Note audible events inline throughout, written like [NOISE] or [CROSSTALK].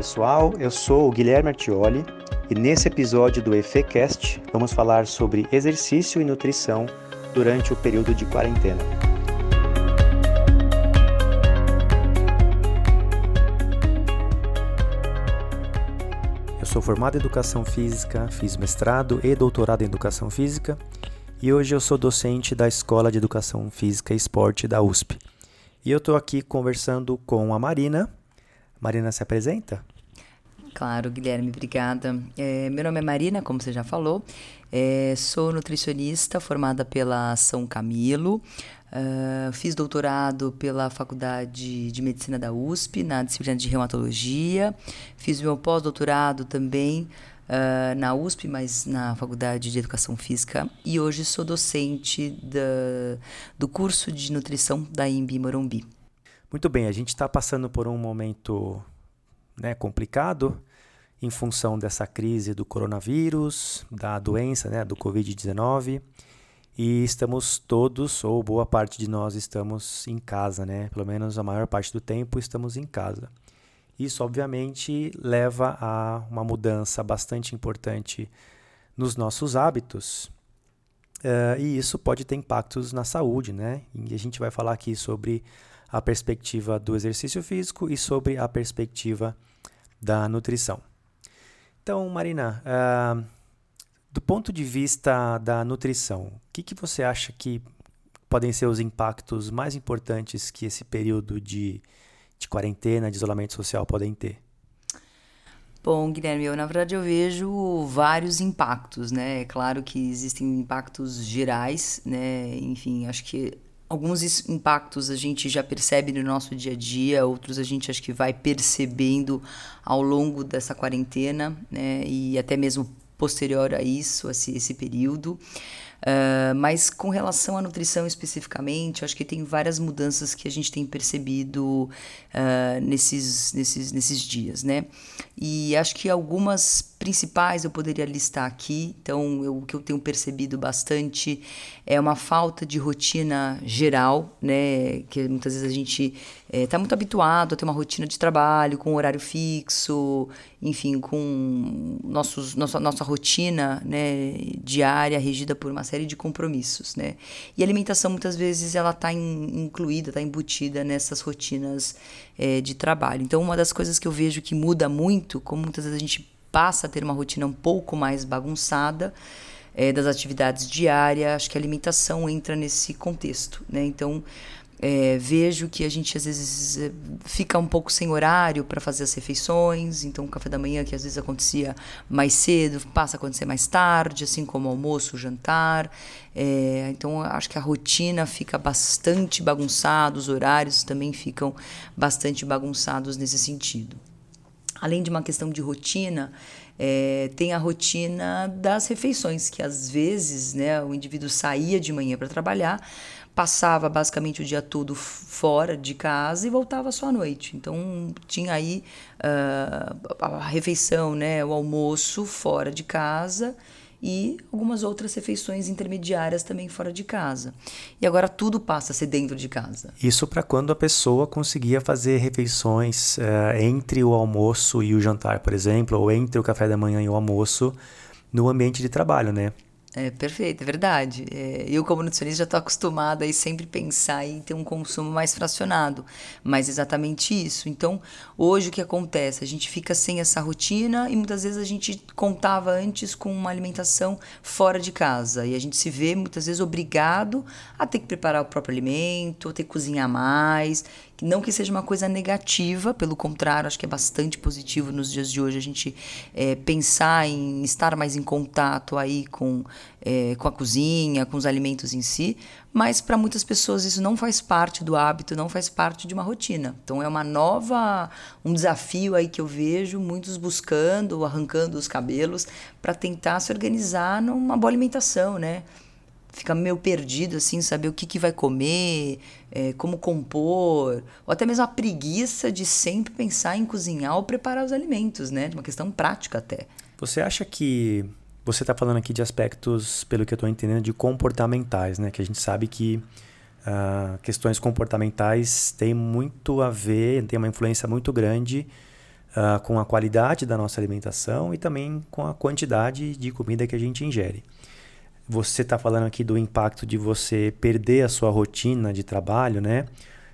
pessoal, eu sou o Guilherme Artioli e nesse episódio do EFECast vamos falar sobre exercício e nutrição durante o período de quarentena. Eu sou formado em Educação Física, fiz mestrado e doutorado em Educação Física e hoje eu sou docente da Escola de Educação Física e Esporte da USP. E eu estou aqui conversando com a Marina. Marina se apresenta? Claro, Guilherme, obrigada. É, meu nome é Marina, como você já falou. É, sou nutricionista formada pela São Camilo. Uh, fiz doutorado pela Faculdade de Medicina da USP, na disciplina de reumatologia. Fiz meu pós-doutorado também uh, na USP, mas na Faculdade de Educação Física, e hoje sou docente da, do curso de nutrição da IMB Morumbi. Muito bem, a gente está passando por um momento né, complicado em função dessa crise do coronavírus, da doença, né, do Covid-19, e estamos todos, ou boa parte de nós, estamos em casa, né? Pelo menos a maior parte do tempo estamos em casa. Isso, obviamente, leva a uma mudança bastante importante nos nossos hábitos. Uh, e isso pode ter impactos na saúde, né? E a gente vai falar aqui sobre a perspectiva do exercício físico e sobre a perspectiva da nutrição. Então, Marina, uh, do ponto de vista da nutrição, o que, que você acha que podem ser os impactos mais importantes que esse período de de quarentena, de isolamento social podem ter? Bom, Guilherme, eu na verdade eu vejo vários impactos, né? É claro que existem impactos gerais, né? Enfim, acho que alguns impactos a gente já percebe no nosso dia a dia, outros a gente acho que vai percebendo ao longo dessa quarentena, né? E até mesmo posterior a isso, esse, esse período. Uh, mas com relação à nutrição especificamente, acho que tem várias mudanças que a gente tem percebido uh, nesses, nesses, nesses dias, né? E acho que algumas principais eu poderia listar aqui. Então, eu, o que eu tenho percebido bastante é uma falta de rotina geral, né? Que muitas vezes a gente está eh, é, muito habituado a ter uma rotina de trabalho com horário fixo, enfim, com nossos, nossa, nossa rotina né, diária regida por uma série de compromissos, né? E a alimentação muitas vezes ela está incluída, está embutida nessas rotinas é, de trabalho. Então, uma das coisas que eu vejo que muda muito, como muitas vezes a gente passa a ter uma rotina um pouco mais bagunçada é, das atividades diárias, acho que a alimentação entra nesse contexto, né? Então, é, vejo que a gente às vezes é, fica um pouco sem horário para fazer as refeições, então o café da manhã que às vezes acontecia mais cedo passa a acontecer mais tarde, assim como o almoço, o jantar. É, então acho que a rotina fica bastante bagunçada, os horários também ficam bastante bagunçados nesse sentido. Além de uma questão de rotina, é, tem a rotina das refeições, que às vezes né, o indivíduo saía de manhã para trabalhar, passava basicamente o dia todo fora de casa e voltava só à noite. Então tinha aí uh, a refeição, né, o almoço fora de casa e algumas outras refeições intermediárias também fora de casa. E agora tudo passa a ser dentro de casa. Isso para quando a pessoa conseguia fazer refeições uh, entre o almoço e o jantar, por exemplo, ou entre o café da manhã e o almoço no ambiente de trabalho, né? É perfeito, é verdade. É, eu, como nutricionista, já estou acostumada a sempre pensar em ter um consumo mais fracionado. Mas exatamente isso. Então, hoje o que acontece? A gente fica sem essa rotina e muitas vezes a gente contava antes com uma alimentação fora de casa. E a gente se vê muitas vezes obrigado a ter que preparar o próprio alimento, a ter que cozinhar mais. Não que seja uma coisa negativa, pelo contrário, acho que é bastante positivo nos dias de hoje a gente é, pensar em estar mais em contato aí com, é, com a cozinha, com os alimentos em si, mas para muitas pessoas isso não faz parte do hábito, não faz parte de uma rotina. Então é uma nova, um desafio aí que eu vejo muitos buscando, arrancando os cabelos para tentar se organizar numa boa alimentação, né? Fica meio perdido, assim, saber o que, que vai comer, é, como compor, ou até mesmo a preguiça de sempre pensar em cozinhar ou preparar os alimentos, né? De uma questão prática até. Você acha que você está falando aqui de aspectos, pelo que eu estou entendendo, de comportamentais, né? Que a gente sabe que uh, questões comportamentais têm muito a ver, tem uma influência muito grande uh, com a qualidade da nossa alimentação e também com a quantidade de comida que a gente ingere. Você está falando aqui do impacto de você perder a sua rotina de trabalho, né?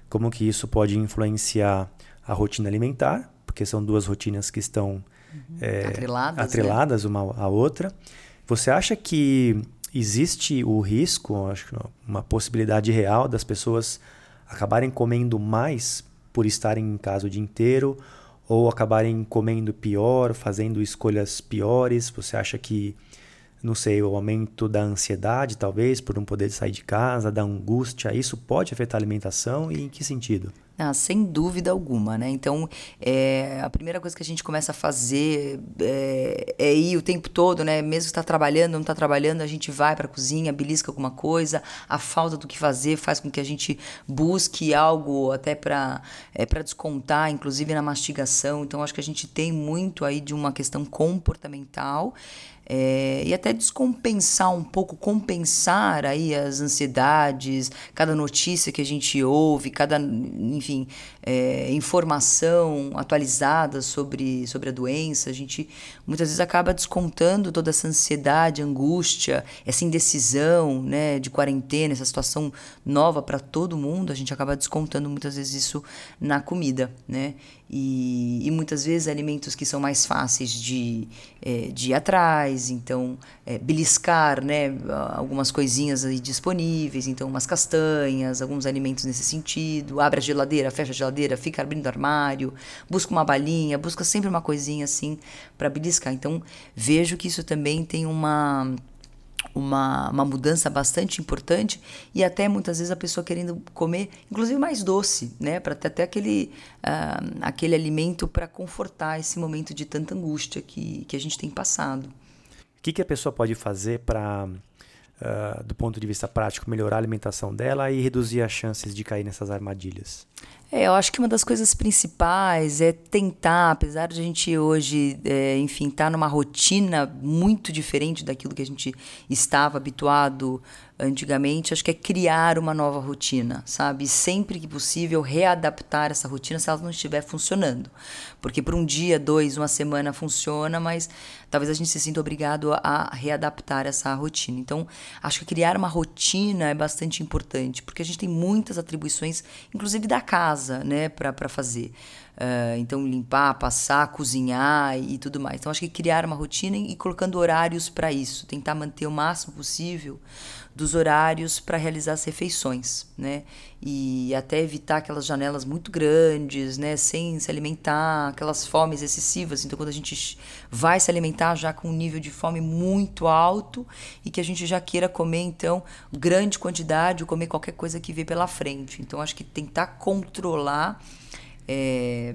Como que isso pode influenciar a rotina alimentar, porque são duas rotinas que estão uhum. é, atreladas, atreladas né? uma à outra. Você acha que existe o risco, acho uma possibilidade real das pessoas acabarem comendo mais por estarem em casa o dia inteiro ou acabarem comendo pior, fazendo escolhas piores? Você acha que, não sei, o aumento da ansiedade, talvez, por não poder sair de casa, da angústia, isso pode afetar a alimentação e em que sentido? Ah, sem dúvida alguma, né? Então, é, a primeira coisa que a gente começa a fazer é, é ir o tempo todo, né? Mesmo está trabalhando, não está trabalhando, a gente vai para a cozinha, belisca alguma coisa. A falta do que fazer faz com que a gente busque algo até para é, para descontar, inclusive na mastigação. Então, acho que a gente tem muito aí de uma questão comportamental é, e até descompensar um pouco, compensar aí as ansiedades, cada notícia que a gente ouve, cada, enfim, é, informação atualizada sobre, sobre a doença, a gente muitas vezes acaba descontando toda essa ansiedade, angústia, essa indecisão, né, de quarentena, essa situação nova para todo mundo, a gente acaba descontando muitas vezes isso na comida, né? E, e muitas vezes alimentos que são mais fáceis de, é, de ir atrás, então é, beliscar né, algumas coisinhas aí disponíveis, então umas castanhas, alguns alimentos nesse sentido, abre a geladeira, fecha a geladeira, fica abrindo armário, busca uma balinha, busca sempre uma coisinha assim para beliscar. Então vejo que isso também tem uma uma, uma mudança bastante importante e até muitas vezes a pessoa querendo comer, inclusive mais doce, né, para ter até aquele, uh, aquele alimento para confortar esse momento de tanta angústia que, que a gente tem passado. O que, que a pessoa pode fazer para, uh, do ponto de vista prático, melhorar a alimentação dela e reduzir as chances de cair nessas armadilhas? É, eu acho que uma das coisas principais é tentar, apesar de a gente hoje, é, enfim, estar tá numa rotina muito diferente daquilo que a gente estava habituado antigamente, acho que é criar uma nova rotina, sabe? Sempre que possível, readaptar essa rotina se ela não estiver funcionando. Porque por um dia, dois, uma semana funciona, mas talvez a gente se sinta obrigado a readaptar essa rotina. Então, acho que criar uma rotina é bastante importante, porque a gente tem muitas atribuições, inclusive da casa, né, para fazer. Uh, então, limpar, passar, cozinhar e tudo mais. Então, acho que criar uma rotina e colocando horários para isso, tentar manter o máximo possível dos horários para realizar as refeições, né? E até evitar aquelas janelas muito grandes, né? Sem se alimentar, aquelas fomes excessivas. Então, quando a gente vai se alimentar já com um nível de fome muito alto e que a gente já queira comer, então, grande quantidade ou comer qualquer coisa que vê pela frente. Então, acho que tentar controlar. É,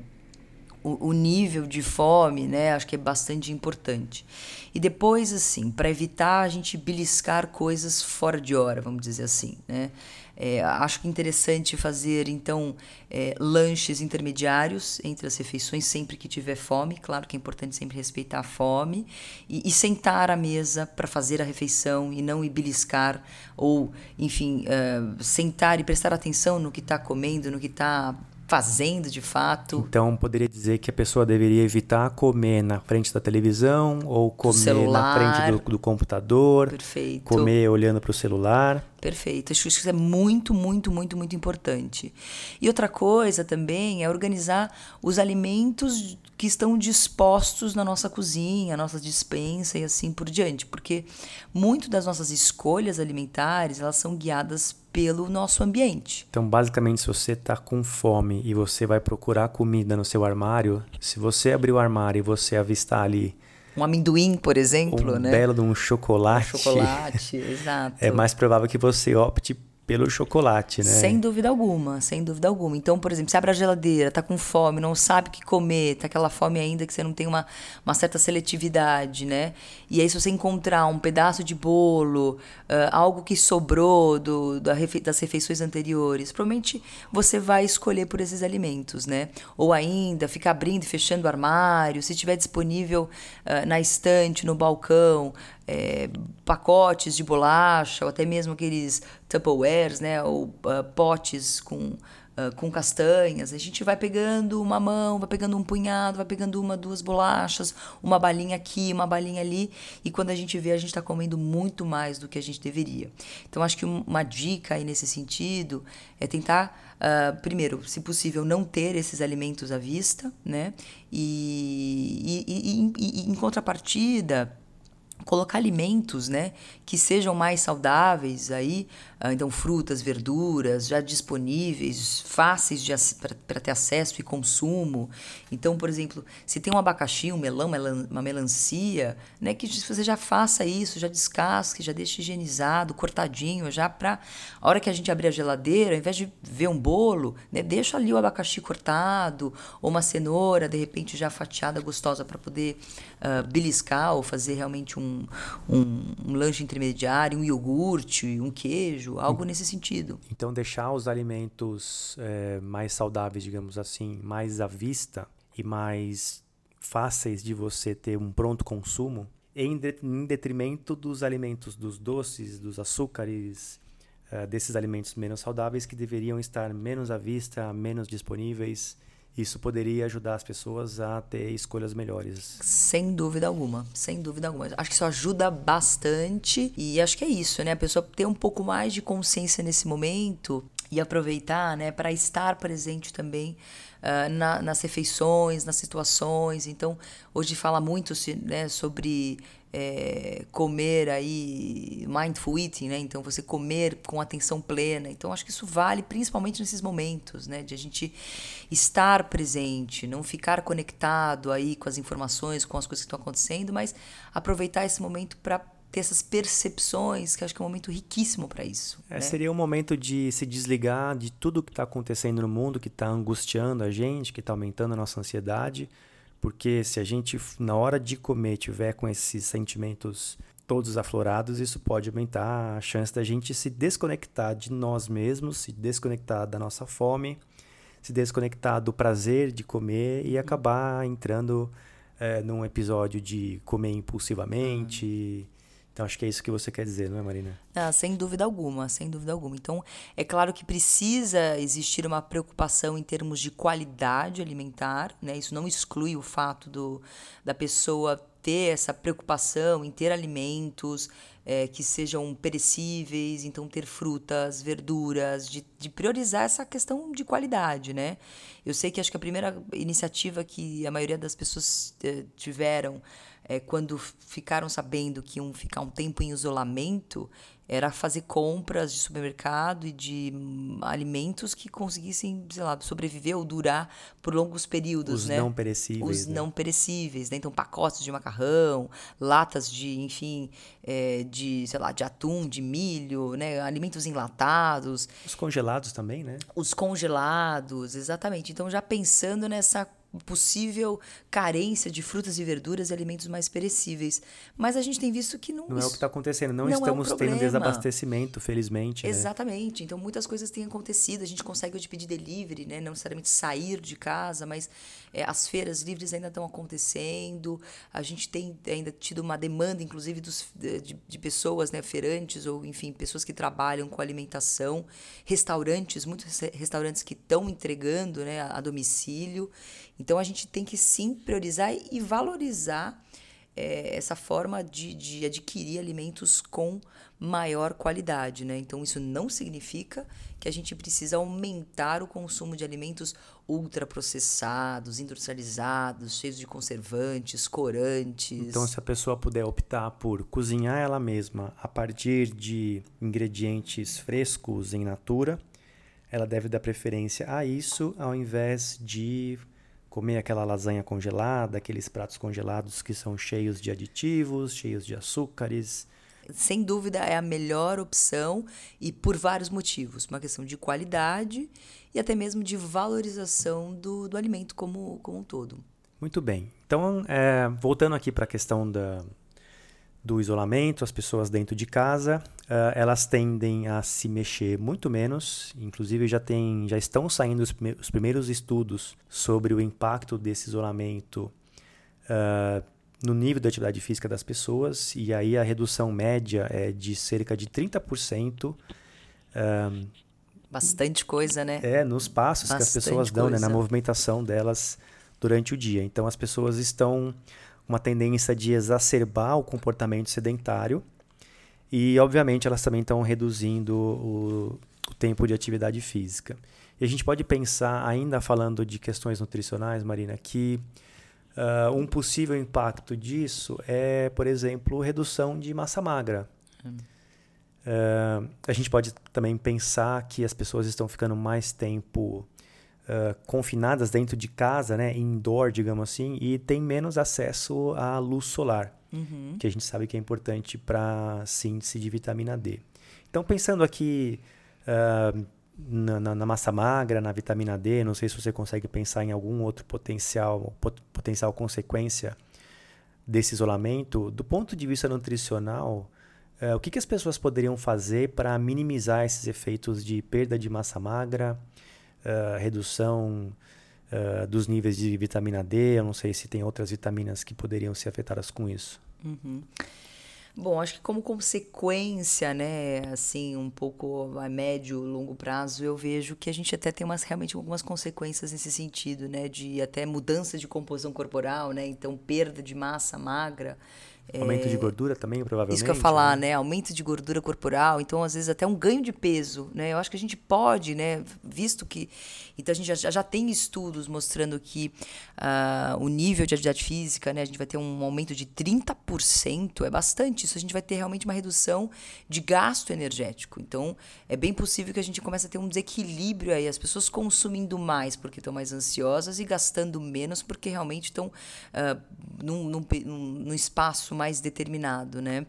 o, o, nível de fome, né? Acho que é bastante importante. E depois, assim, para evitar a gente beliscar coisas fora de hora, vamos dizer assim, né? É, acho que é interessante fazer, então, é, lanches intermediários entre as refeições, sempre que tiver fome. Claro que é importante sempre respeitar a fome. E, e sentar à mesa para fazer a refeição e não beliscar, ou, enfim, uh, sentar e prestar atenção no que está comendo, no que está fazendo de fato. Então, poderia dizer que a pessoa deveria evitar comer na frente da televisão ou comer na frente do, do computador. Perfeito. Comer olhando para o celular. Perfeito. Acho que isso é muito, muito, muito, muito importante. E outra coisa também é organizar os alimentos que estão dispostos na nossa cozinha, nossa dispensa e assim por diante, porque muito das nossas escolhas alimentares, elas são guiadas pelo nosso ambiente. Então, basicamente, se você está com fome e você vai procurar comida no seu armário, se você abrir o armário e você avistar ali um amendoim, por exemplo, um né? belo de um chocolate. Um chocolate, [LAUGHS] exato. É mais provável que você opte pelo chocolate, né? Sem dúvida alguma, sem dúvida alguma. Então, por exemplo, você abre a geladeira, tá com fome, não sabe o que comer, tá aquela fome ainda que você não tem uma, uma certa seletividade, né? E aí, se você encontrar um pedaço de bolo, uh, algo que sobrou do, da refe das refeições anteriores, provavelmente você vai escolher por esses alimentos, né? Ou ainda, fica abrindo e fechando o armário, se tiver disponível uh, na estante, no balcão, é, pacotes de bolacha, ou até mesmo aqueles Tupperwares, né, ou uh, potes com uh, com castanhas. A gente vai pegando uma mão, vai pegando um punhado, vai pegando uma, duas bolachas, uma balinha aqui, uma balinha ali. E quando a gente vê, a gente está comendo muito mais do que a gente deveria. Então, acho que uma dica aí nesse sentido é tentar, uh, primeiro, se possível, não ter esses alimentos à vista, né? e, e, e, e em contrapartida, colocar alimentos, né, que sejam mais saudáveis aí, então frutas, verduras já disponíveis, fáceis para ter acesso e consumo. Então, por exemplo, se tem um abacaxi, um melão, uma melancia, né, que você já faça isso, já descasque, já deixe higienizado, cortadinho, já para a hora que a gente abrir a geladeira, ao invés de ver um bolo, né, deixa ali o abacaxi cortado ou uma cenoura, de repente já fatiada, gostosa para poder uh, beliscar ou fazer realmente um, um, um lanche intermediário, um iogurte, um queijo, algo nesse sentido. Então, deixar os alimentos é, mais saudáveis, digamos assim, mais à vista e mais fáceis de você ter um pronto consumo, em, de, em detrimento dos alimentos, dos doces, dos açúcares, uh, desses alimentos menos saudáveis que deveriam estar menos à vista, menos disponíveis isso poderia ajudar as pessoas a ter escolhas melhores. Sem dúvida alguma, sem dúvida alguma. Acho que isso ajuda bastante e acho que é isso, né? A pessoa ter um pouco mais de consciência nesse momento e aproveitar, né, para estar presente também uh, na, nas refeições, nas situações. Então, hoje fala muito né, sobre é, comer aí mindful eating, né? Então você comer com atenção plena. Então acho que isso vale principalmente nesses momentos, né? De a gente estar presente, não ficar conectado aí com as informações, com as coisas que estão acontecendo, mas aproveitar esse momento para ter essas percepções, que acho que é um momento riquíssimo para isso. É, né? Seria um momento de se desligar de tudo que está acontecendo no mundo, que está angustiando a gente, que está aumentando a nossa ansiedade porque se a gente, na hora de comer, tiver com esses sentimentos todos aflorados, isso pode aumentar a chance da gente se desconectar de nós mesmos, se desconectar da nossa fome, se desconectar do prazer de comer e acabar entrando é, num episódio de comer impulsivamente. Uhum então acho que é isso que você quer dizer, não é, Marina? Ah, sem dúvida alguma, sem dúvida alguma. Então é claro que precisa existir uma preocupação em termos de qualidade alimentar, né? Isso não exclui o fato do, da pessoa ter essa preocupação em ter alimentos é, que sejam perecíveis, então ter frutas, verduras, de, de priorizar essa questão de qualidade, né? Eu sei que acho que a primeira iniciativa que a maioria das pessoas eh, tiveram é, quando ficaram sabendo que iam ficar um tempo em isolamento, era fazer compras de supermercado e de hum, alimentos que conseguissem, sei lá, sobreviver ou durar por longos períodos, Os né? não perecíveis. Os né? não perecíveis, né? Então, pacotes de macarrão, latas de, enfim, é, de, sei lá, de atum, de milho, né? Alimentos enlatados. Os congelados também, né? Os congelados, exatamente. Então, já pensando nessa possível carência de frutas e verduras e alimentos mais perecíveis. Mas a gente tem visto que não. Não é o que está acontecendo. Não, não estamos é um tendo desabastecimento, felizmente. Né? Exatamente. Né? Então muitas coisas têm acontecido. A gente consegue hoje pedir delivery, né? não necessariamente sair de casa, mas é, as feiras livres ainda estão acontecendo. A gente tem ainda tido uma demanda, inclusive, dos, de, de pessoas, né? feirantes ou, enfim, pessoas que trabalham com alimentação, restaurantes, muitos restaurantes que estão entregando né, a domicílio. Então a gente tem que sim priorizar e valorizar é, essa forma de, de adquirir alimentos com maior qualidade, né? Então isso não significa que a gente precisa aumentar o consumo de alimentos ultraprocessados, industrializados, cheios de conservantes, corantes. Então se a pessoa puder optar por cozinhar ela mesma a partir de ingredientes frescos em natura, ela deve dar preferência a isso ao invés de comer aquela lasanha congelada, aqueles pratos congelados que são cheios de aditivos, cheios de açúcares. Sem dúvida é a melhor opção e por vários motivos. Uma questão de qualidade e até mesmo de valorização do, do alimento como, como um todo. Muito bem. Então, é, voltando aqui para a questão da, do isolamento, as pessoas dentro de casa, uh, elas tendem a se mexer muito menos. Inclusive já tem, já estão saindo os, os primeiros estudos sobre o impacto desse isolamento uh, no nível da atividade física das pessoas. E aí a redução média é de cerca de 30% uh, Bastante coisa, né? É, nos passos Bastante que as pessoas dão, né? Na movimentação delas durante o dia. Então, as pessoas estão uma tendência de exacerbar o comportamento sedentário e, obviamente, elas também estão reduzindo o, o tempo de atividade física. E a gente pode pensar, ainda falando de questões nutricionais, Marina, que uh, um possível impacto disso é, por exemplo, redução de massa magra. Hum. Uh, a gente pode também pensar que as pessoas estão ficando mais tempo uh, confinadas dentro de casa, né, indoor, digamos assim, e tem menos acesso à luz solar, uhum. que a gente sabe que é importante para síntese de vitamina D. Então, pensando aqui uh, na, na, na, massa magra, na vitamina D, não sei se você consegue pensar em algum outro potencial, pot, potencial consequência desse isolamento. Do ponto de vista nutricional, Uh, o que, que as pessoas poderiam fazer para minimizar esses efeitos de perda de massa magra, uh, redução uh, dos níveis de vitamina D? Eu não sei se tem outras vitaminas que poderiam ser afetadas com isso. Uhum. Bom, acho que como consequência, né, assim, um pouco a médio, longo prazo, eu vejo que a gente até tem umas, realmente algumas consequências nesse sentido, né, de até mudança de composição corporal, né, então perda de massa magra, Aumento é, de gordura também, provavelmente. Isso que eu ia falar, né? né? Aumento de gordura corporal, então às vezes até um ganho de peso, né? Eu acho que a gente pode, né? Visto que. Então a gente já, já tem estudos mostrando que uh, o nível de atividade física, né? A gente vai ter um aumento de 30%, é bastante. Isso a gente vai ter realmente uma redução de gasto energético. Então é bem possível que a gente comece a ter um desequilíbrio aí, as pessoas consumindo mais porque estão mais ansiosas e gastando menos porque realmente estão uh, num, num, num espaço mais determinado, né?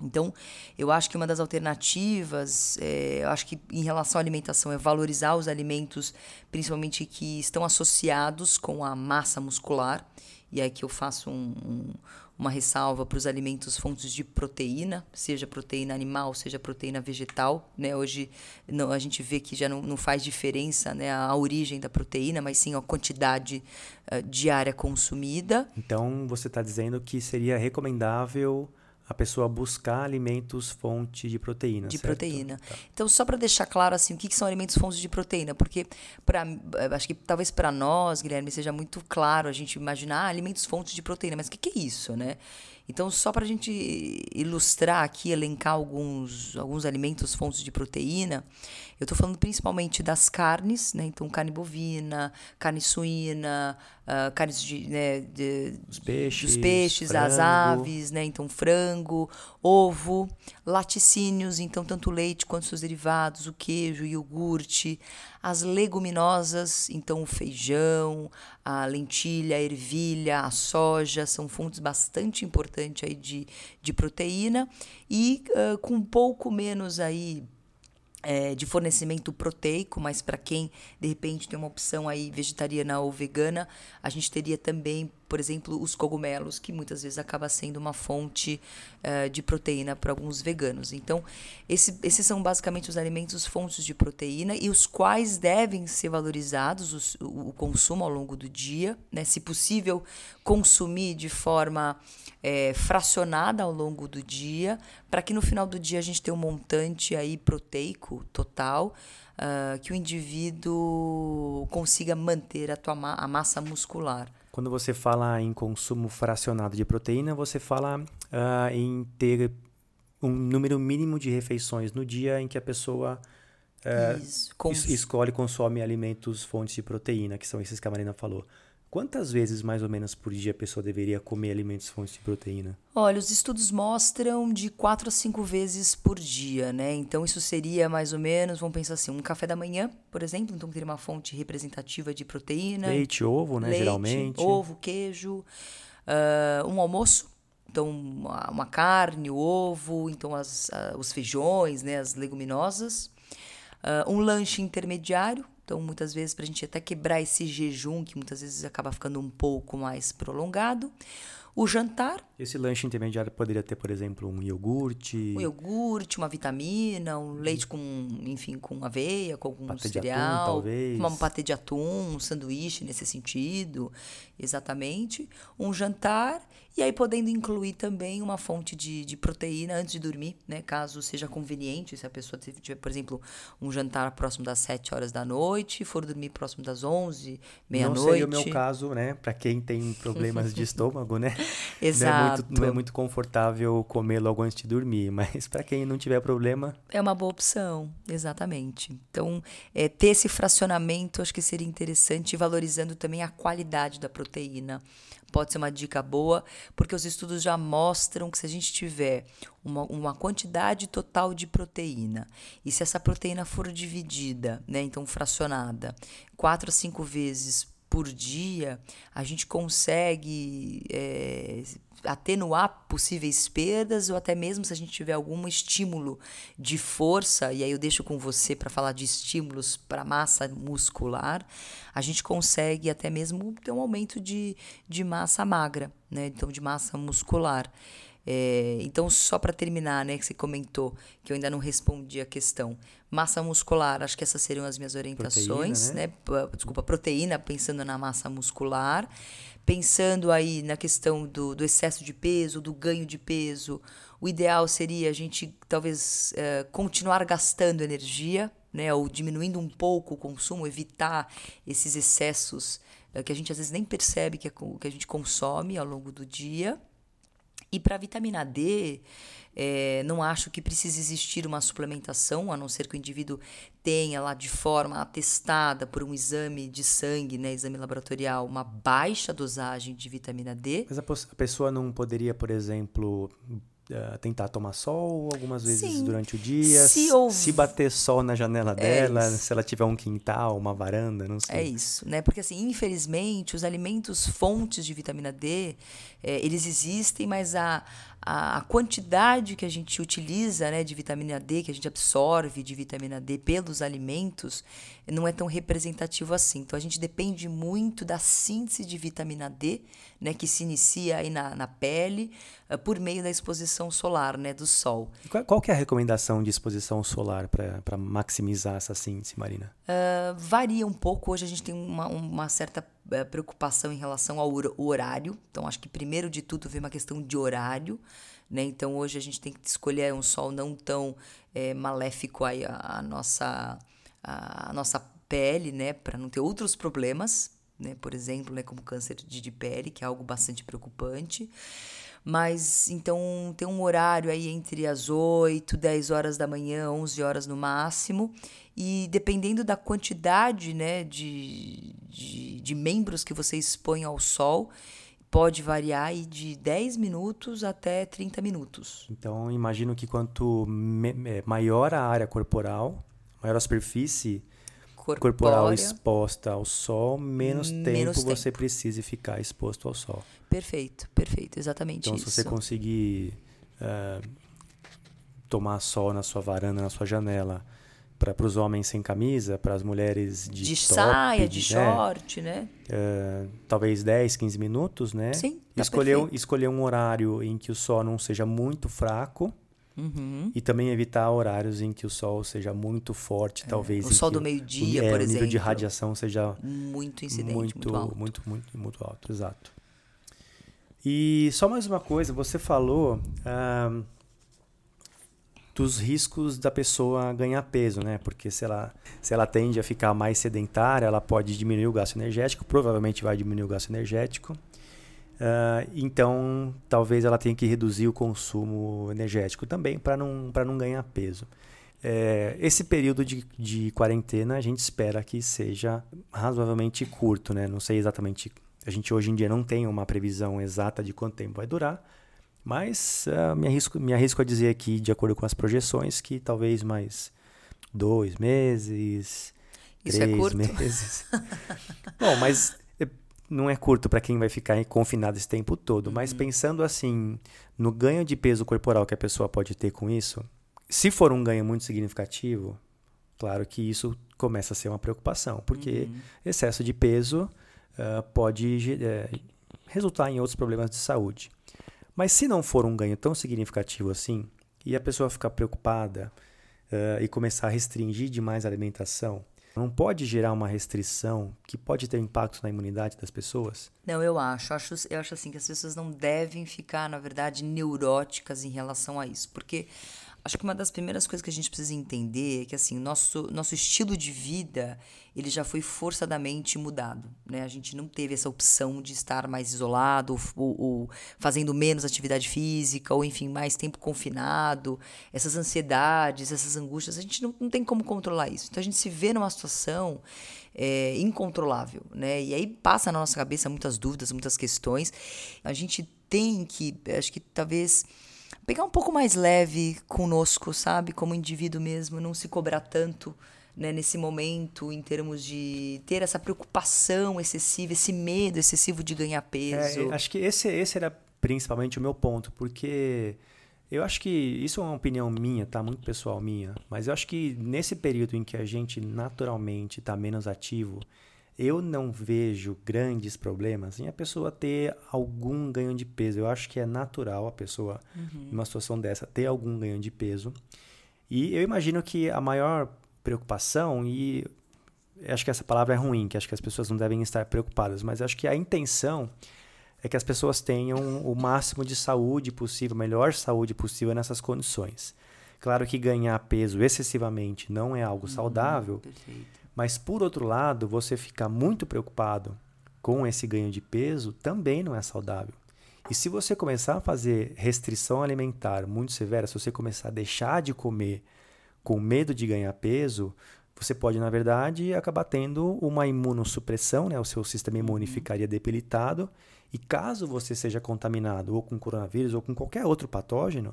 Então, eu acho que uma das alternativas, é, eu acho que em relação à alimentação, é valorizar os alimentos, principalmente que estão associados com a massa muscular. E aí que eu faço um, um, uma ressalva para os alimentos fontes de proteína, seja proteína animal, seja proteína vegetal. Né? Hoje não, a gente vê que já não, não faz diferença né, a origem da proteína, mas sim a quantidade uh, diária consumida. Então, você está dizendo que seria recomendável a pessoa buscar alimentos fonte de proteína. De certo? proteína. Tá. Então, só para deixar claro assim, o que, que são alimentos fontes de proteína, porque para acho que talvez para nós, Guilherme, seja muito claro a gente imaginar ah, alimentos fontes de proteína, mas o que, que é isso, né? Então, só para a gente ilustrar aqui, elencar alguns, alguns alimentos fontes de proteína, eu estou falando principalmente das carnes, né? Então, carne bovina, carne suína, uh, carnes de, né, de, Os peixes, dos peixes, frango. as aves, né? Então, frango, ovo, laticínios, então, tanto leite quanto seus derivados, o queijo, o iogurte, as leguminosas, então o feijão, a lentilha, a ervilha, a soja, são fontes bastante importantes aí de, de proteína e uh, com um pouco menos aí é, de fornecimento proteico, mas para quem de repente tem uma opção aí vegetariana ou vegana, a gente teria também, por exemplo, os cogumelos, que muitas vezes acaba sendo uma fonte uh, de proteína para alguns veganos. Então, esse, esses são basicamente os alimentos fontes de proteína e os quais devem ser valorizados os, o, o, consumo ao longo do dia, né? se possível, consumir de forma é, fracionada ao longo do dia, para que no final do dia a gente tenha um montante aí proteico total. Uh, que o indivíduo consiga manter a, tua ma a massa muscular. Quando você fala em consumo fracionado de proteína, você fala uh, em ter um número mínimo de refeições no dia em que a pessoa uh, Isso, cons escolhe consome alimentos fontes de proteína, que são esses que a Marina falou. Quantas vezes mais ou menos por dia a pessoa deveria comer alimentos fontes de proteína? Olha, os estudos mostram de 4 a 5 vezes por dia, né? Então isso seria mais ou menos, vamos pensar assim, um café da manhã, por exemplo, então teria uma fonte representativa de proteína. Leite, ovo, né? Leite, geralmente. Ovo, queijo. Uh, um almoço, então uma, uma carne, ovo, então as, uh, os feijões, né? As leguminosas. Uh, um lanche intermediário, então, muitas vezes, para a gente até quebrar esse jejum, que muitas vezes acaba ficando um pouco mais prolongado. O jantar. Esse lanche intermediário poderia ter, por exemplo, um iogurte. Um iogurte, uma vitamina, um leite com, enfim, com aveia, com algum Patê de cereal. atum, talvez. Uma patê de atum, um sanduíche nesse sentido. Exatamente. Um jantar. E aí podendo incluir também uma fonte de, de proteína antes de dormir, né? Caso seja conveniente, se a pessoa tiver, por exemplo, um jantar próximo das 7 horas da noite, for dormir próximo das 11, meia-noite. Não seria o meu caso, né? Para quem tem problemas de [LAUGHS] estômago, né? [LAUGHS] Exato. Não é muito, não é muito confortável comer logo antes de dormir, [LAUGHS] mas para quem não tiver problema. É uma boa opção, exatamente. Então, é, ter esse fracionamento acho que seria interessante, valorizando também a qualidade da proteína pode ser uma dica boa, porque os estudos já mostram que se a gente tiver uma, uma quantidade total de proteína, e se essa proteína for dividida, né, então fracionada, quatro a cinco vezes por dia, a gente consegue é, atenuar possíveis perdas ou até mesmo se a gente tiver algum estímulo de força, e aí eu deixo com você para falar de estímulos para massa muscular, a gente consegue até mesmo ter um aumento de, de massa magra, né? então de massa muscular. É, então, só para terminar, né, que você comentou, que eu ainda não respondi a questão. Massa muscular, acho que essas seriam as minhas orientações, proteína, né? né? Desculpa, proteína, pensando na massa muscular pensando aí na questão do, do, excesso de peso, do ganho de peso, o ideal seria a gente talvez é, continuar gastando energia, né, ou diminuindo um pouco o consumo, evitar esses excessos é, que a gente às vezes nem percebe que, é, que a gente consome ao longo do dia. E para a vitamina D, é, não acho que precise existir uma suplementação, a não ser que o indivíduo tenha lá de forma atestada por um exame de sangue, né, exame laboratorial, uma baixa dosagem de vitamina D. Mas a, a pessoa não poderia, por exemplo, Uh, tentar tomar sol algumas vezes Sim. durante o dia. Se, se bater sol na janela é dela, se ela tiver um quintal, uma varanda, não sei. É isso, né? Porque assim, infelizmente, os alimentos fontes de vitamina D, é, eles existem, mas a, a, quantidade que a gente utiliza né, de vitamina D, que a gente absorve de vitamina D pelos alimentos, não é tão representativo assim. Então a gente depende muito da síntese de vitamina D, né, que se inicia aí na, na pele uh, por meio da exposição solar, né, do sol. Qual, qual que é a recomendação de exposição solar para maximizar essa síntese, Marina? Uh, varia um pouco. Hoje a gente tem uma, uma certa preocupação em relação ao horário. Então acho que primeiro de tudo vem uma questão de horário. Né? Então hoje a gente tem que escolher um sol não tão é, maléfico aí a, a nossa a, nossa pele, né, para não ter outros problemas, né, por exemplo, né, como câncer de, de pele, que é algo bastante preocupante. Mas então tem um horário aí entre as 8, 10 horas da manhã, 11 horas no máximo. E dependendo da quantidade né, de, de, de membros que você expõe ao sol, pode variar aí de 10 minutos até 30 minutos. Então, imagino que quanto maior a área corporal, maior a superfície Corpórea. corporal exposta ao sol, menos, menos tempo, tempo, você precisa ficar exposto ao sol. Perfeito, perfeito, exatamente então, isso. Então, se você conseguir uh, tomar sol na sua varanda, na sua janela, para os homens sem camisa, para as mulheres de, de top, saia, de, né? short, né? Uh, talvez 10, 15 minutos, né? Sim. Tá escolher, escolher um horário em que o sol não seja muito fraco Uhum. E também evitar horários em que o sol seja muito forte, é. talvez. O sol do meio-dia, é, por exemplo. O nível de radiação seja muito incidente, muito, muito alto. Muito, muito, muito alto, exato. E só mais uma coisa, você falou ah, dos riscos da pessoa ganhar peso, né? Porque se ela, se ela tende a ficar mais sedentária, ela pode diminuir o gasto energético, provavelmente vai diminuir o gasto energético. Uh, então, talvez ela tenha que reduzir o consumo energético também para não, não ganhar peso. É, esse período de, de quarentena a gente espera que seja razoavelmente curto, né? Não sei exatamente. A gente hoje em dia não tem uma previsão exata de quanto tempo vai durar, mas uh, me, arrisco, me arrisco a dizer aqui, de acordo com as projeções, que talvez mais dois meses, Isso é três é meses. [LAUGHS] Bom, mas não é curto para quem vai ficar confinado esse tempo todo, uhum. mas pensando assim no ganho de peso corporal que a pessoa pode ter com isso, se for um ganho muito significativo, claro que isso começa a ser uma preocupação, porque uhum. excesso de peso uh, pode uh, resultar em outros problemas de saúde. Mas se não for um ganho tão significativo assim, e a pessoa ficar preocupada uh, e começar a restringir demais a alimentação, não pode gerar uma restrição que pode ter impacto na imunidade das pessoas? Não, eu acho. Eu acho, eu acho assim que as pessoas não devem ficar, na verdade, neuróticas em relação a isso. Porque Acho que uma das primeiras coisas que a gente precisa entender é que assim, nosso nosso estilo de vida, ele já foi forçadamente mudado, né? A gente não teve essa opção de estar mais isolado ou, ou fazendo menos atividade física ou enfim, mais tempo confinado, essas ansiedades, essas angústias, a gente não, não tem como controlar isso. Então a gente se vê numa situação é, incontrolável, né? E aí passa na nossa cabeça muitas dúvidas, muitas questões. A gente tem que, acho que talvez pegar um pouco mais leve conosco, sabe? Como indivíduo mesmo, não se cobrar tanto né, nesse momento, em termos de ter essa preocupação excessiva, esse medo excessivo de ganhar peso. É, acho que esse, esse era principalmente o meu ponto, porque eu acho que isso é uma opinião minha, tá? Muito pessoal minha, mas eu acho que nesse período em que a gente naturalmente está menos ativo, eu não vejo grandes problemas em a pessoa ter algum ganho de peso. Eu acho que é natural a pessoa, uhum. numa situação dessa, ter algum ganho de peso. E eu imagino que a maior preocupação, e acho que essa palavra é ruim, que acho que as pessoas não devem estar preocupadas, mas acho que a intenção é que as pessoas tenham o máximo de saúde possível, a melhor saúde possível nessas condições. Claro que ganhar peso excessivamente não é algo uhum, saudável, perfeito. Mas por outro lado, você ficar muito preocupado com esse ganho de peso também não é saudável. E se você começar a fazer restrição alimentar muito severa, se você começar a deixar de comer com medo de ganhar peso, você pode, na verdade, acabar tendo uma imunossupressão, né? o seu sistema imune uhum. ficaria debilitado. E caso você seja contaminado ou com coronavírus ou com qualquer outro patógeno,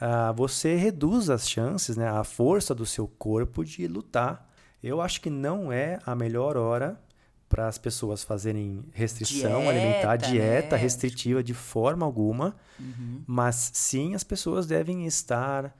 uh, você reduz as chances, né? a força do seu corpo de lutar eu acho que não é a melhor hora para as pessoas fazerem restrição dieta, alimentar, dieta né? restritiva de forma alguma, uhum. mas sim as pessoas devem estar uh,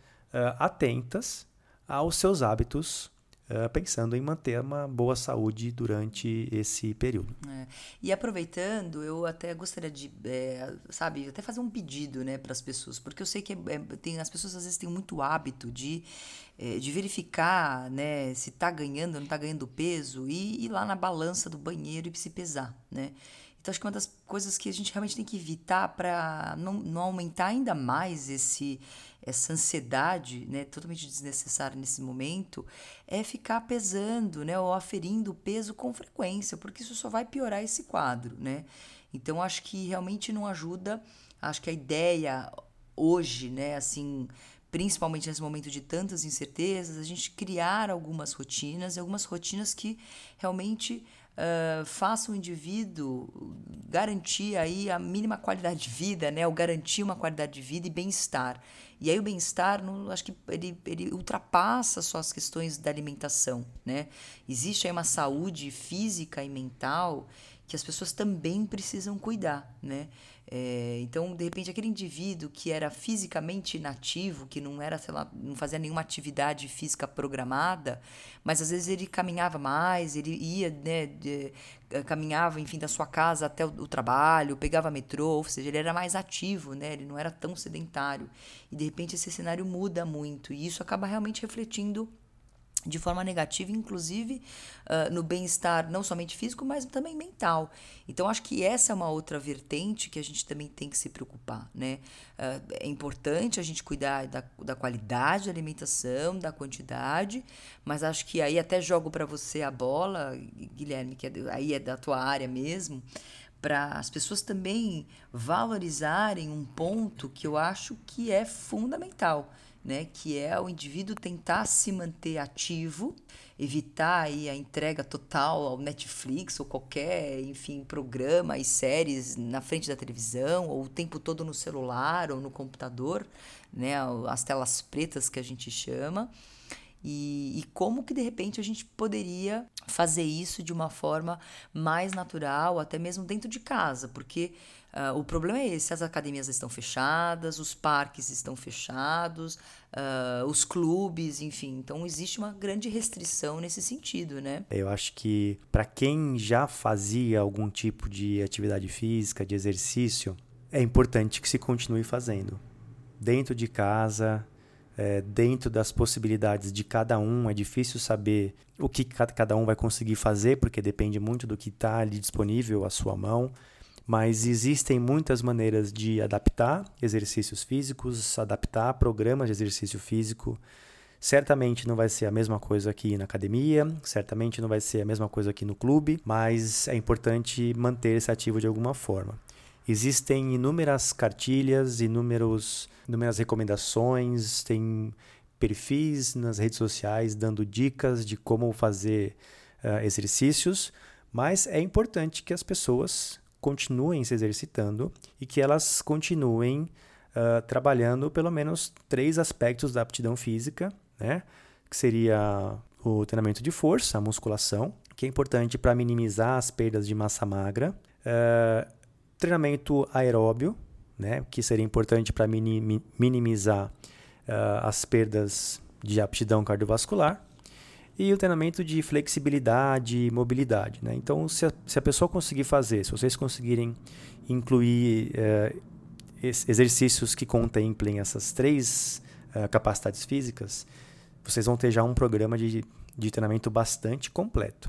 atentas aos seus hábitos Uh, pensando em manter uma boa saúde durante esse período. É. E aproveitando, eu até gostaria de, é, sabe, até fazer um pedido, né, para as pessoas, porque eu sei que é, é, tem, as pessoas às vezes têm muito hábito de, é, de verificar, né, se está ganhando ou não está ganhando peso e ir lá na balança do banheiro e se pesar, né. Então, acho que uma das coisas que a gente realmente tem que evitar para não, não aumentar ainda mais esse, essa ansiedade, né, totalmente desnecessária nesse momento, é ficar pesando, né, ou aferindo o peso com frequência, porque isso só vai piorar esse quadro, né? Então, acho que realmente não ajuda. Acho que a ideia hoje, né, assim, principalmente nesse momento de tantas incertezas, a gente criar algumas rotinas, algumas rotinas que realmente uh, faça o indivíduo garantir aí a mínima qualidade de vida, né? Ou garantir uma qualidade de vida e bem-estar. E aí o bem-estar, acho que ele, ele ultrapassa só as questões da alimentação, né? Existe aí uma saúde física e mental que as pessoas também precisam cuidar, né? É, então, de repente, aquele indivíduo que era fisicamente inativo, que não era, sei lá, não fazia nenhuma atividade física programada, mas às vezes ele caminhava mais, ele ia, né, de, eh, caminhava, enfim, da sua casa até o, o, trabalho, pegava metrô, ou seja, ele era mais ativo, né? Ele não era tão sedentário. E de repente esse cenário muda muito e isso acaba realmente refletindo de forma negativa, inclusive uh, no bem-estar não somente físico, mas também mental. Então, acho que essa é uma outra vertente que a gente também tem que se preocupar, né? Uh, é importante a gente cuidar da, da qualidade da alimentação, da quantidade, mas acho que aí até jogo para você a bola, Guilherme, que é, aí é da tua área mesmo, para as pessoas também valorizarem um ponto que eu acho que é fundamental né, que é o indivíduo tentar se manter ativo, evitar aí a entrega total ao Netflix ou qualquer, enfim, programa e séries na frente da televisão ou o tempo todo no celular ou no computador, né, as telas pretas que a gente chama. E, e, como que de repente a gente poderia fazer isso de uma forma mais natural, até mesmo dentro de casa, porque uh, o problema é esse: as academias estão fechadas, os parques estão fechados, uh, os clubes, enfim. Então existe uma grande restrição nesse sentido, né? Eu acho que para quem já fazia algum tipo de atividade física, de exercício, é importante que se continue fazendo. Dentro de casa, é, dentro das possibilidades de cada um. É difícil saber o que cada um vai conseguir fazer, porque depende muito do que está ali disponível à sua mão. Mas existem muitas maneiras de adaptar exercícios físicos, adaptar programas de exercício físico. Certamente não vai ser a mesma coisa aqui na academia, certamente não vai ser a mesma coisa aqui no clube, mas é importante manter esse ativo de alguma forma. Existem inúmeras cartilhas, inúmeros, inúmeras recomendações, tem perfis nas redes sociais dando dicas de como fazer uh, exercícios, mas é importante que as pessoas continuem se exercitando e que elas continuem uh, trabalhando pelo menos três aspectos da aptidão física, né? que seria o treinamento de força, a musculação, que é importante para minimizar as perdas de massa magra, uh, treinamento aeróbio, né, que seria importante para minimizar uh, as perdas de aptidão cardiovascular, e o treinamento de flexibilidade e mobilidade. Né? Então, se a, se a pessoa conseguir fazer, se vocês conseguirem incluir uh, exercícios que contemplem essas três uh, capacidades físicas, vocês vão ter já um programa de, de treinamento bastante completo.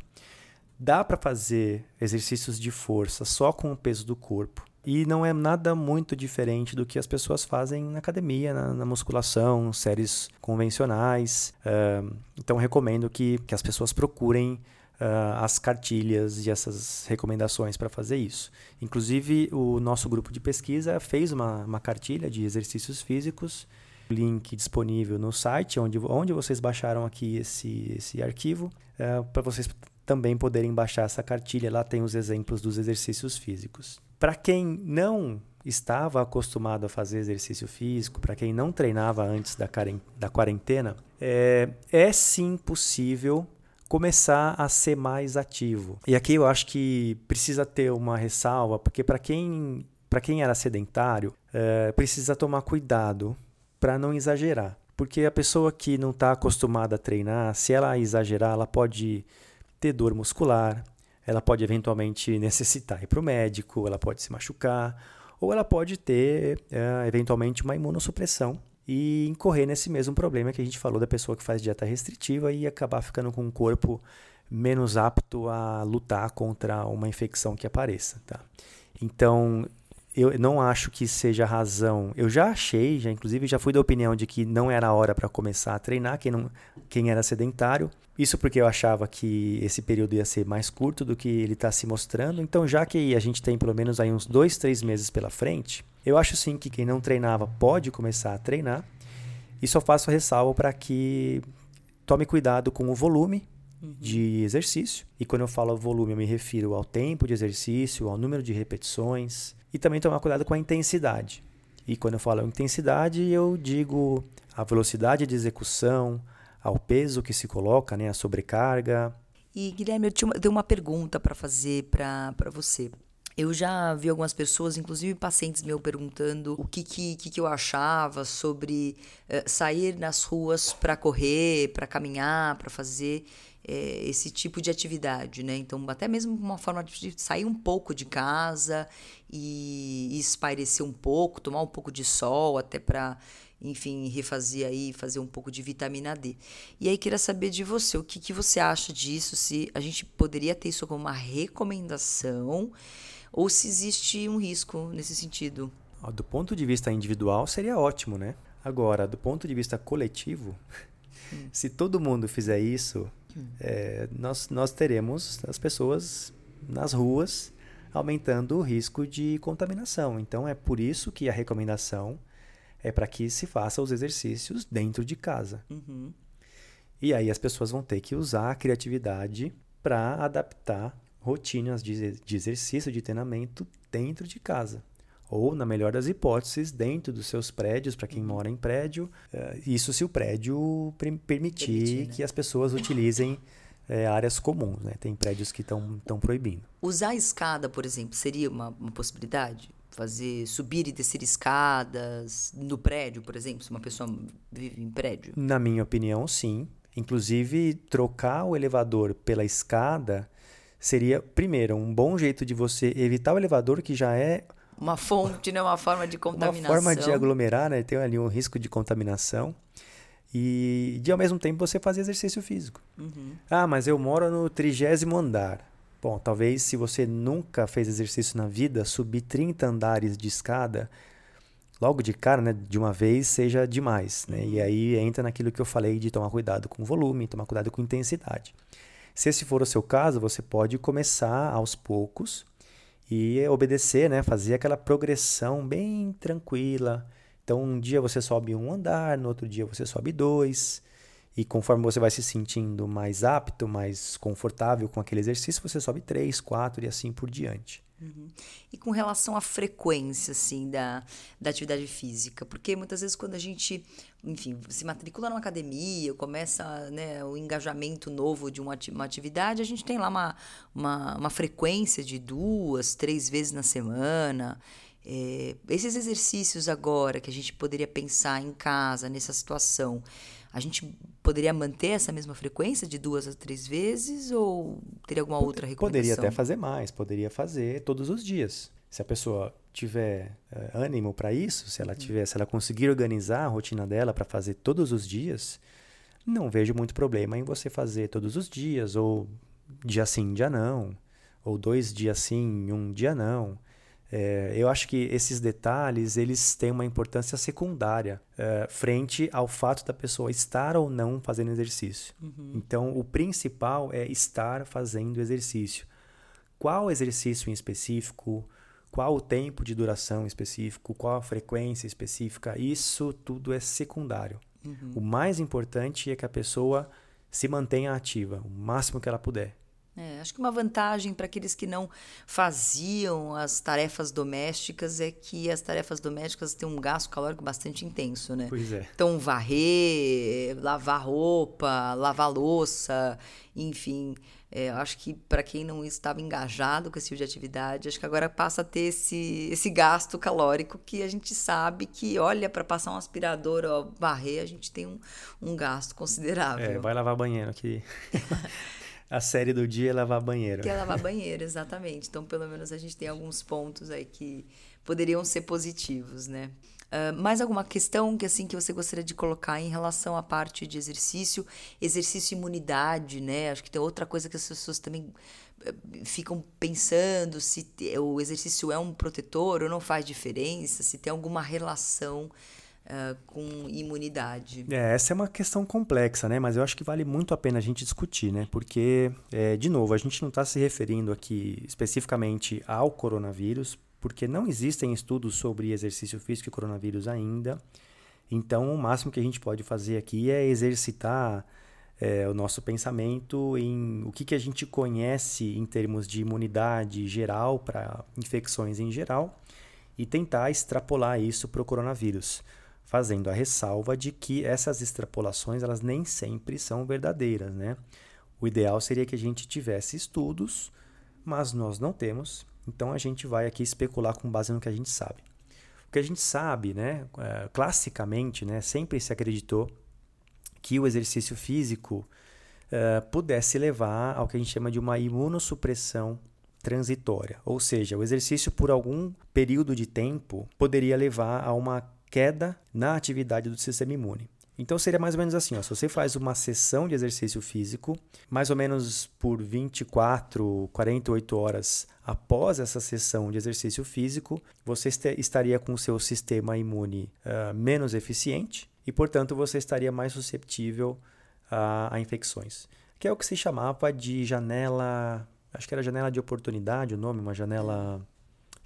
Dá para fazer exercícios de força só com o peso do corpo. E não é nada muito diferente do que as pessoas fazem na academia, na, na musculação, séries convencionais. Uh, então, recomendo que, que as pessoas procurem uh, as cartilhas e essas recomendações para fazer isso. Inclusive, o nosso grupo de pesquisa fez uma, uma cartilha de exercícios físicos link disponível no site, onde, onde vocês baixaram aqui esse, esse arquivo, uh, para vocês também poderem baixar essa cartilha. Lá tem os exemplos dos exercícios físicos. Para quem não estava acostumado a fazer exercício físico, para quem não treinava antes da, quarentena, é, é sim possível começar a ser mais ativo. E aqui eu acho que precisa ter uma ressalva, porque para quem, quem era sedentário, é, precisa tomar cuidado para não exagerar. Porque a pessoa que não está acostumada a treinar, se ela exagerar, ela pode ter dor muscular, ela pode eventualmente necessitar ir para o médico, ela pode se machucar, ou ela pode ter é, eventualmente uma imunossupressão e incorrer nesse mesmo problema que a gente falou da pessoa que faz dieta restritiva e acabar ficando com um corpo menos apto a lutar contra uma infecção que apareça. Tá? Então, eu não acho que seja razão. Eu já achei, já inclusive já fui da opinião de que não era a hora para começar a treinar quem não, quem era sedentário. Isso porque eu achava que esse período ia ser mais curto do que ele está se mostrando. Então, já que a gente tem pelo menos aí uns dois, três meses pela frente, eu acho sim que quem não treinava pode começar a treinar. E só faço ressalvo para que tome cuidado com o volume uhum. de exercício. E quando eu falo volume, eu me refiro ao tempo de exercício, ao número de repetições, e também tomar cuidado com a intensidade. E quando eu falo intensidade, eu digo a velocidade de execução, ao peso que se coloca, né, a sobrecarga. E Guilherme, eu tenho uma pergunta para fazer para você. Eu já vi algumas pessoas, inclusive pacientes meu, perguntando o que, que, que eu achava sobre uh, sair nas ruas para correr, para caminhar, para fazer é, esse tipo de atividade, né? Então, até mesmo uma forma de sair um pouco de casa e, e espairecer um pouco, tomar um pouco de sol, até para, enfim, refazer aí, fazer um pouco de vitamina D. E aí, queria saber de você, o que, que você acha disso, se a gente poderia ter isso como uma recomendação ou se existe um risco nesse sentido. Do ponto de vista individual, seria ótimo, né? Agora, do ponto de vista coletivo, hum. [LAUGHS] se todo mundo fizer isso, é, nós, nós teremos as pessoas nas ruas aumentando o risco de contaminação. Então é por isso que a recomendação é para que se faça os exercícios dentro de casa. Uhum. E aí as pessoas vão ter que usar a criatividade para adaptar rotinas de, de exercício, de treinamento dentro de casa. Ou, na melhor das hipóteses, dentro dos seus prédios, para quem uhum. mora em prédio, uh, isso se o prédio permitir, permitir né? que as pessoas utilizem é, áreas comuns. Né? Tem prédios que estão proibindo. Usar escada, por exemplo, seria uma, uma possibilidade? Fazer subir e descer escadas no prédio, por exemplo, se uma pessoa vive em prédio? Na minha opinião, sim. Inclusive, trocar o elevador pela escada seria, primeiro, um bom jeito de você evitar o elevador, que já é. Uma fonte, né? uma forma de contaminação. Uma forma de aglomerar, né? tem ali um risco de contaminação. E de ao mesmo tempo você fazer exercício físico. Uhum. Ah, mas eu moro no trigésimo andar. Bom, talvez se você nunca fez exercício na vida, subir 30 andares de escada logo de cara, né, de uma vez, seja demais. Né? Uhum. E aí entra naquilo que eu falei de tomar cuidado com volume, tomar cuidado com intensidade. Se esse for o seu caso, você pode começar aos poucos e obedecer, né? Fazer aquela progressão bem tranquila. Então, um dia você sobe um andar, no outro dia você sobe dois. E conforme você vai se sentindo mais apto, mais confortável com aquele exercício, você sobe três, quatro e assim por diante. Uhum. E com relação à frequência, assim, da, da atividade física? Porque muitas vezes quando a gente, enfim, se matricula numa academia, começa né, o engajamento novo de uma, atividade, a gente tem lá uma, uma, uma frequência de duas, três vezes na semana. É, esses exercícios agora que a gente poderia pensar em casa, nessa situação, a gente poderia manter essa mesma frequência de duas a três vezes ou teria alguma outra recomendação? Poderia até fazer mais, poderia fazer todos os dias. Se a pessoa tiver uh, ânimo para isso, se ela uhum. tiver, se ela conseguir organizar a rotina dela para fazer todos os dias, não vejo muito problema em você fazer todos os dias ou dia sim, dia não, ou dois dias sim, um dia não. É, eu acho que esses detalhes eles têm uma importância secundária é, frente ao fato da pessoa estar ou não fazendo exercício. Uhum. Então, o principal é estar fazendo exercício. Qual exercício em específico? Qual o tempo de duração específico? Qual a frequência específica? Isso tudo é secundário. Uhum. O mais importante é que a pessoa se mantenha ativa o máximo que ela puder. É, acho que uma vantagem para aqueles que não faziam as tarefas domésticas é que as tarefas domésticas têm um gasto calórico bastante intenso, né? Pois é. Então, varrer, lavar roupa, lavar louça, enfim. É, acho que para quem não estava engajado com esse tipo de atividade, acho que agora passa a ter esse, esse gasto calórico que a gente sabe que, olha, para passar um aspirador ou varrer, a gente tem um, um gasto considerável. É, vai lavar banheiro aqui. [LAUGHS] A série do dia é lavar banheiro. Que é lavar banheiro, exatamente. Então, pelo menos a gente tem alguns pontos aí que poderiam ser positivos, né? Uh, mais alguma questão que assim que você gostaria de colocar em relação à parte de exercício, exercício e imunidade, né? Acho que tem outra coisa que as pessoas também eh, ficam pensando se o exercício é um protetor ou não faz diferença, se tem alguma relação uh, com imunidade? É, essa é uma questão complexa, né? Mas eu acho que vale muito a pena a gente discutir, né? Porque, é, de novo, a gente não está se referindo aqui especificamente ao coronavírus, porque não existem estudos sobre exercício físico e coronavírus ainda. Então, o máximo que a gente pode fazer aqui é exercitar é, o nosso pensamento em o que, que a gente conhece em termos de imunidade geral para infecções em geral e tentar extrapolar isso para o coronavírus fazendo a ressalva de que essas extrapolações elas nem sempre são verdadeiras, né? O ideal seria que a gente tivesse estudos, mas nós não temos, então a gente vai aqui especular com base no que a gente sabe. O que a gente sabe, né, é, classicamente, né, sempre se acreditou que o exercício físico uh, pudesse levar ao que a gente chama de uma imunossupressão transitória, ou seja, o exercício por algum período de tempo poderia levar a uma queda na atividade do sistema imune. Então seria mais ou menos assim, ó, se você faz uma sessão de exercício físico, mais ou menos por 24, 48 horas após essa sessão de exercício físico, você estaria com o seu sistema imune uh, menos eficiente e, portanto, você estaria mais susceptível a, a infecções. Que é o que se chamava de janela, acho que era janela de oportunidade o nome, uma janela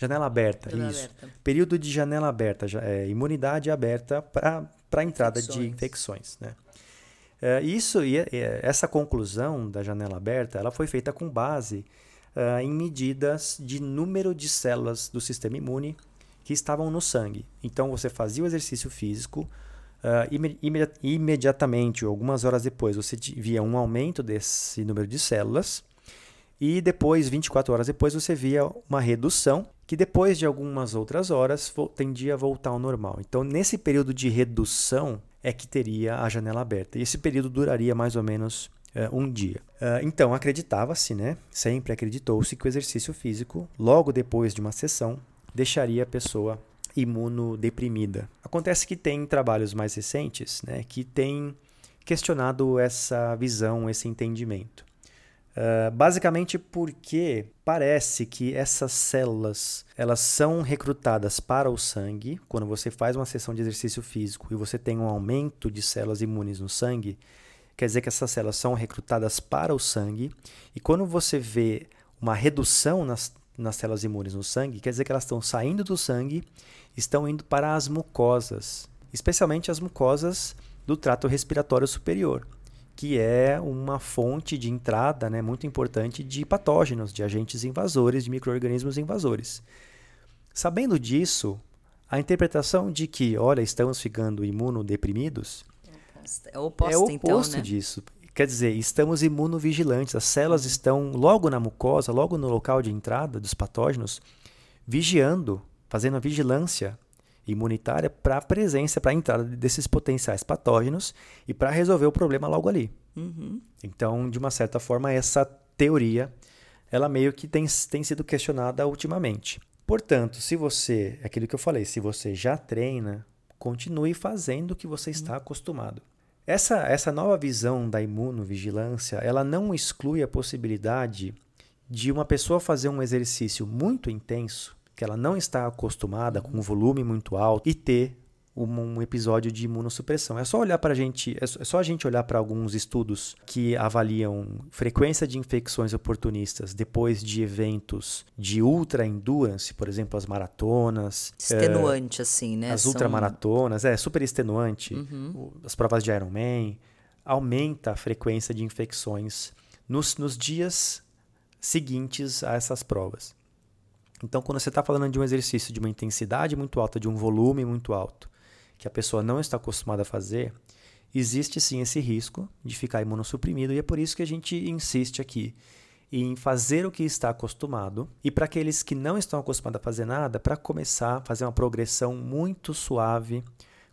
Janela aberta, janela isso. Aberta. Período de janela aberta, é, imunidade aberta para a entrada infecções. de infecções. Né? É, isso e essa conclusão da janela aberta, ela foi feita com base uh, em medidas de número de células do sistema imune que estavam no sangue. Então você fazia o exercício físico, uh, imedi imediatamente, algumas horas depois, você via um aumento desse número de células, e depois, 24 horas depois, você via uma redução, que depois de algumas outras horas tendia a voltar ao normal. Então, nesse período de redução, é que teria a janela aberta. E esse período duraria mais ou menos uh, um dia. Uh, então, acreditava-se, né? Sempre acreditou-se que o exercício físico, logo depois de uma sessão, deixaria a pessoa imunodeprimida. Acontece que tem trabalhos mais recentes né, que têm questionado essa visão, esse entendimento. Uh, basicamente porque parece que essas células elas são recrutadas para o sangue. Quando você faz uma sessão de exercício físico e você tem um aumento de células imunes no sangue quer dizer que essas células são recrutadas para o sangue. E quando você vê uma redução nas, nas células imunes no sangue quer dizer que elas estão saindo do sangue estão indo para as mucosas especialmente as mucosas do trato respiratório superior que é uma fonte de entrada né, muito importante de patógenos, de agentes invasores, de micro-organismos invasores. Sabendo disso, a interpretação de que, olha, estamos ficando imunodeprimidos é o oposto, é o então, oposto né? disso. Quer dizer, estamos imunovigilantes. As células estão logo na mucosa, logo no local de entrada dos patógenos, vigiando, fazendo a vigilância imunitária para a presença, para a entrada desses potenciais patógenos e para resolver o problema logo ali. Uhum. Então, de uma certa forma, essa teoria, ela meio que tem, tem sido questionada ultimamente. Portanto, se você, é aquilo que eu falei, se você já treina, continue fazendo o que você está acostumado. Essa, essa nova visão da imunovigilância, ela não exclui a possibilidade de uma pessoa fazer um exercício muito intenso que ela não está acostumada com um volume muito alto e ter um, episódio de imunossupressão. É só olhar para a gente, é só a gente olhar para alguns estudos que avaliam frequência de infecções oportunistas depois de eventos de ultra endurance, por exemplo, as maratonas, extenuante é, assim, né? As São... ultramaratonas, é super extenuante. Uhum. As provas de Ironman aumenta a frequência de infecções nos, nos dias seguintes a essas provas. Então, quando você está falando de um exercício de uma intensidade muito alta, de um volume muito alto, que a pessoa não está acostumada a fazer, existe sim esse risco de ficar imunossuprimido e é por isso que a gente insiste aqui em fazer o que está acostumado e para aqueles que não estão acostumados a fazer nada, para começar a fazer uma progressão muito suave,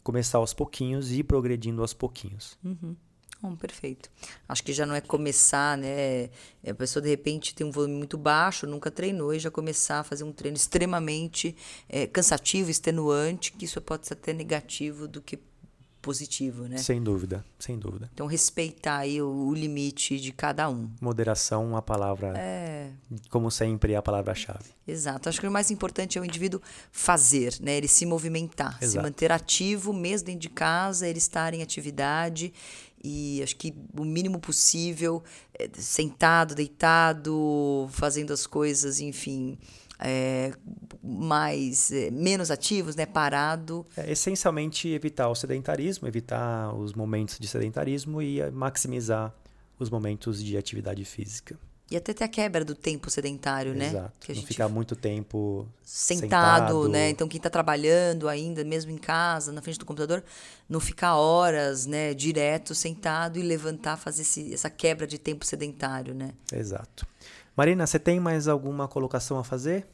começar aos pouquinhos e ir progredindo aos pouquinhos. Uhum. Bom, perfeito. Acho que já não é começar, né? A pessoa de repente tem um volume muito baixo, nunca treinou e já começar a fazer um treino extremamente é, cansativo, extenuante, que isso pode ser até negativo do que positivo, né? Sem dúvida, sem dúvida. Então respeitar aí o, o limite de cada um. Moderação, a palavra, é... como sempre, é a palavra-chave. Exato. Acho que o mais importante é o indivíduo fazer, né? Ele se movimentar, Exato. se manter ativo, mesmo dentro de casa, ele estar em atividade e acho que o mínimo possível, é, sentado, deitado, fazendo as coisas, enfim, é, mais é, menos ativos, né, parado. É, essencialmente evitar o sedentarismo, evitar os momentos de sedentarismo e maximizar os momentos de atividade física. E até ter a quebra do tempo sedentário, né? Exato. Que a não gente ficar muito tempo sentado, sentado, né? Então quem está trabalhando ainda, mesmo em casa, na frente do computador, não ficar horas, né, direto sentado e levantar, fazer esse, essa quebra de tempo sedentário, né? Exato. Marina, você tem mais alguma colocação a fazer?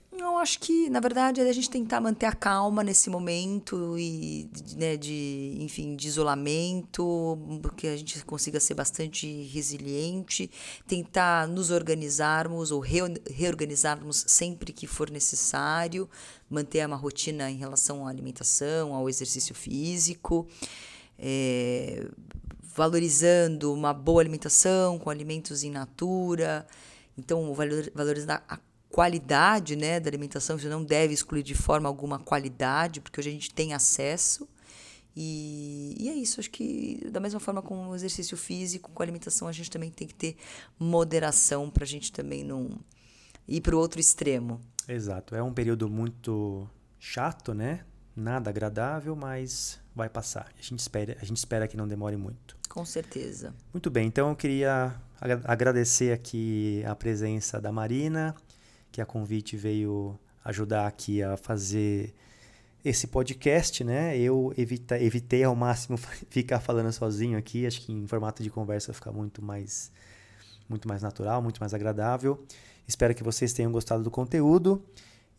Acho que, na verdade, é a gente tentar manter a calma nesse momento e, né, de, enfim, de isolamento, que a gente consiga ser bastante resiliente, tentar nos organizarmos ou reorganizarmos sempre que for necessário, manter uma rotina em relação à alimentação, ao exercício físico, é, valorizando uma boa alimentação com alimentos in natura. Então, valorizar a qualidade né, da alimentação, você não deve excluir de forma alguma qualidade, porque hoje a gente tem acesso. E, e é isso, acho que da mesma forma com o exercício físico, com a alimentação, a gente também tem que ter moderação para a gente também não ir para o outro extremo. Exato, é um período muito chato, né? Nada agradável, mas vai passar. A gente espera, a gente espera que não demore muito. Com certeza. Muito bem, então eu queria agradecer aqui a presença da Marina que a Convite veio ajudar aqui a fazer esse podcast, né? Eu evita, evitei ao máximo [LAUGHS] ficar falando sozinho aqui. Acho que em formato de conversa fica muito mais, muito mais natural, muito mais agradável. Espero que vocês tenham gostado do conteúdo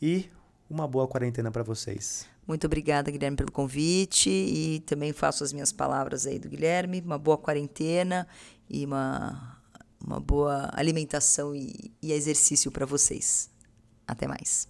e uma boa quarentena para vocês. Muito obrigada, Guilherme, pelo convite e também faço as minhas palavras aí do Guilherme. Uma boa quarentena e uma, uma boa alimentação e, e exercício para vocês. Até mais.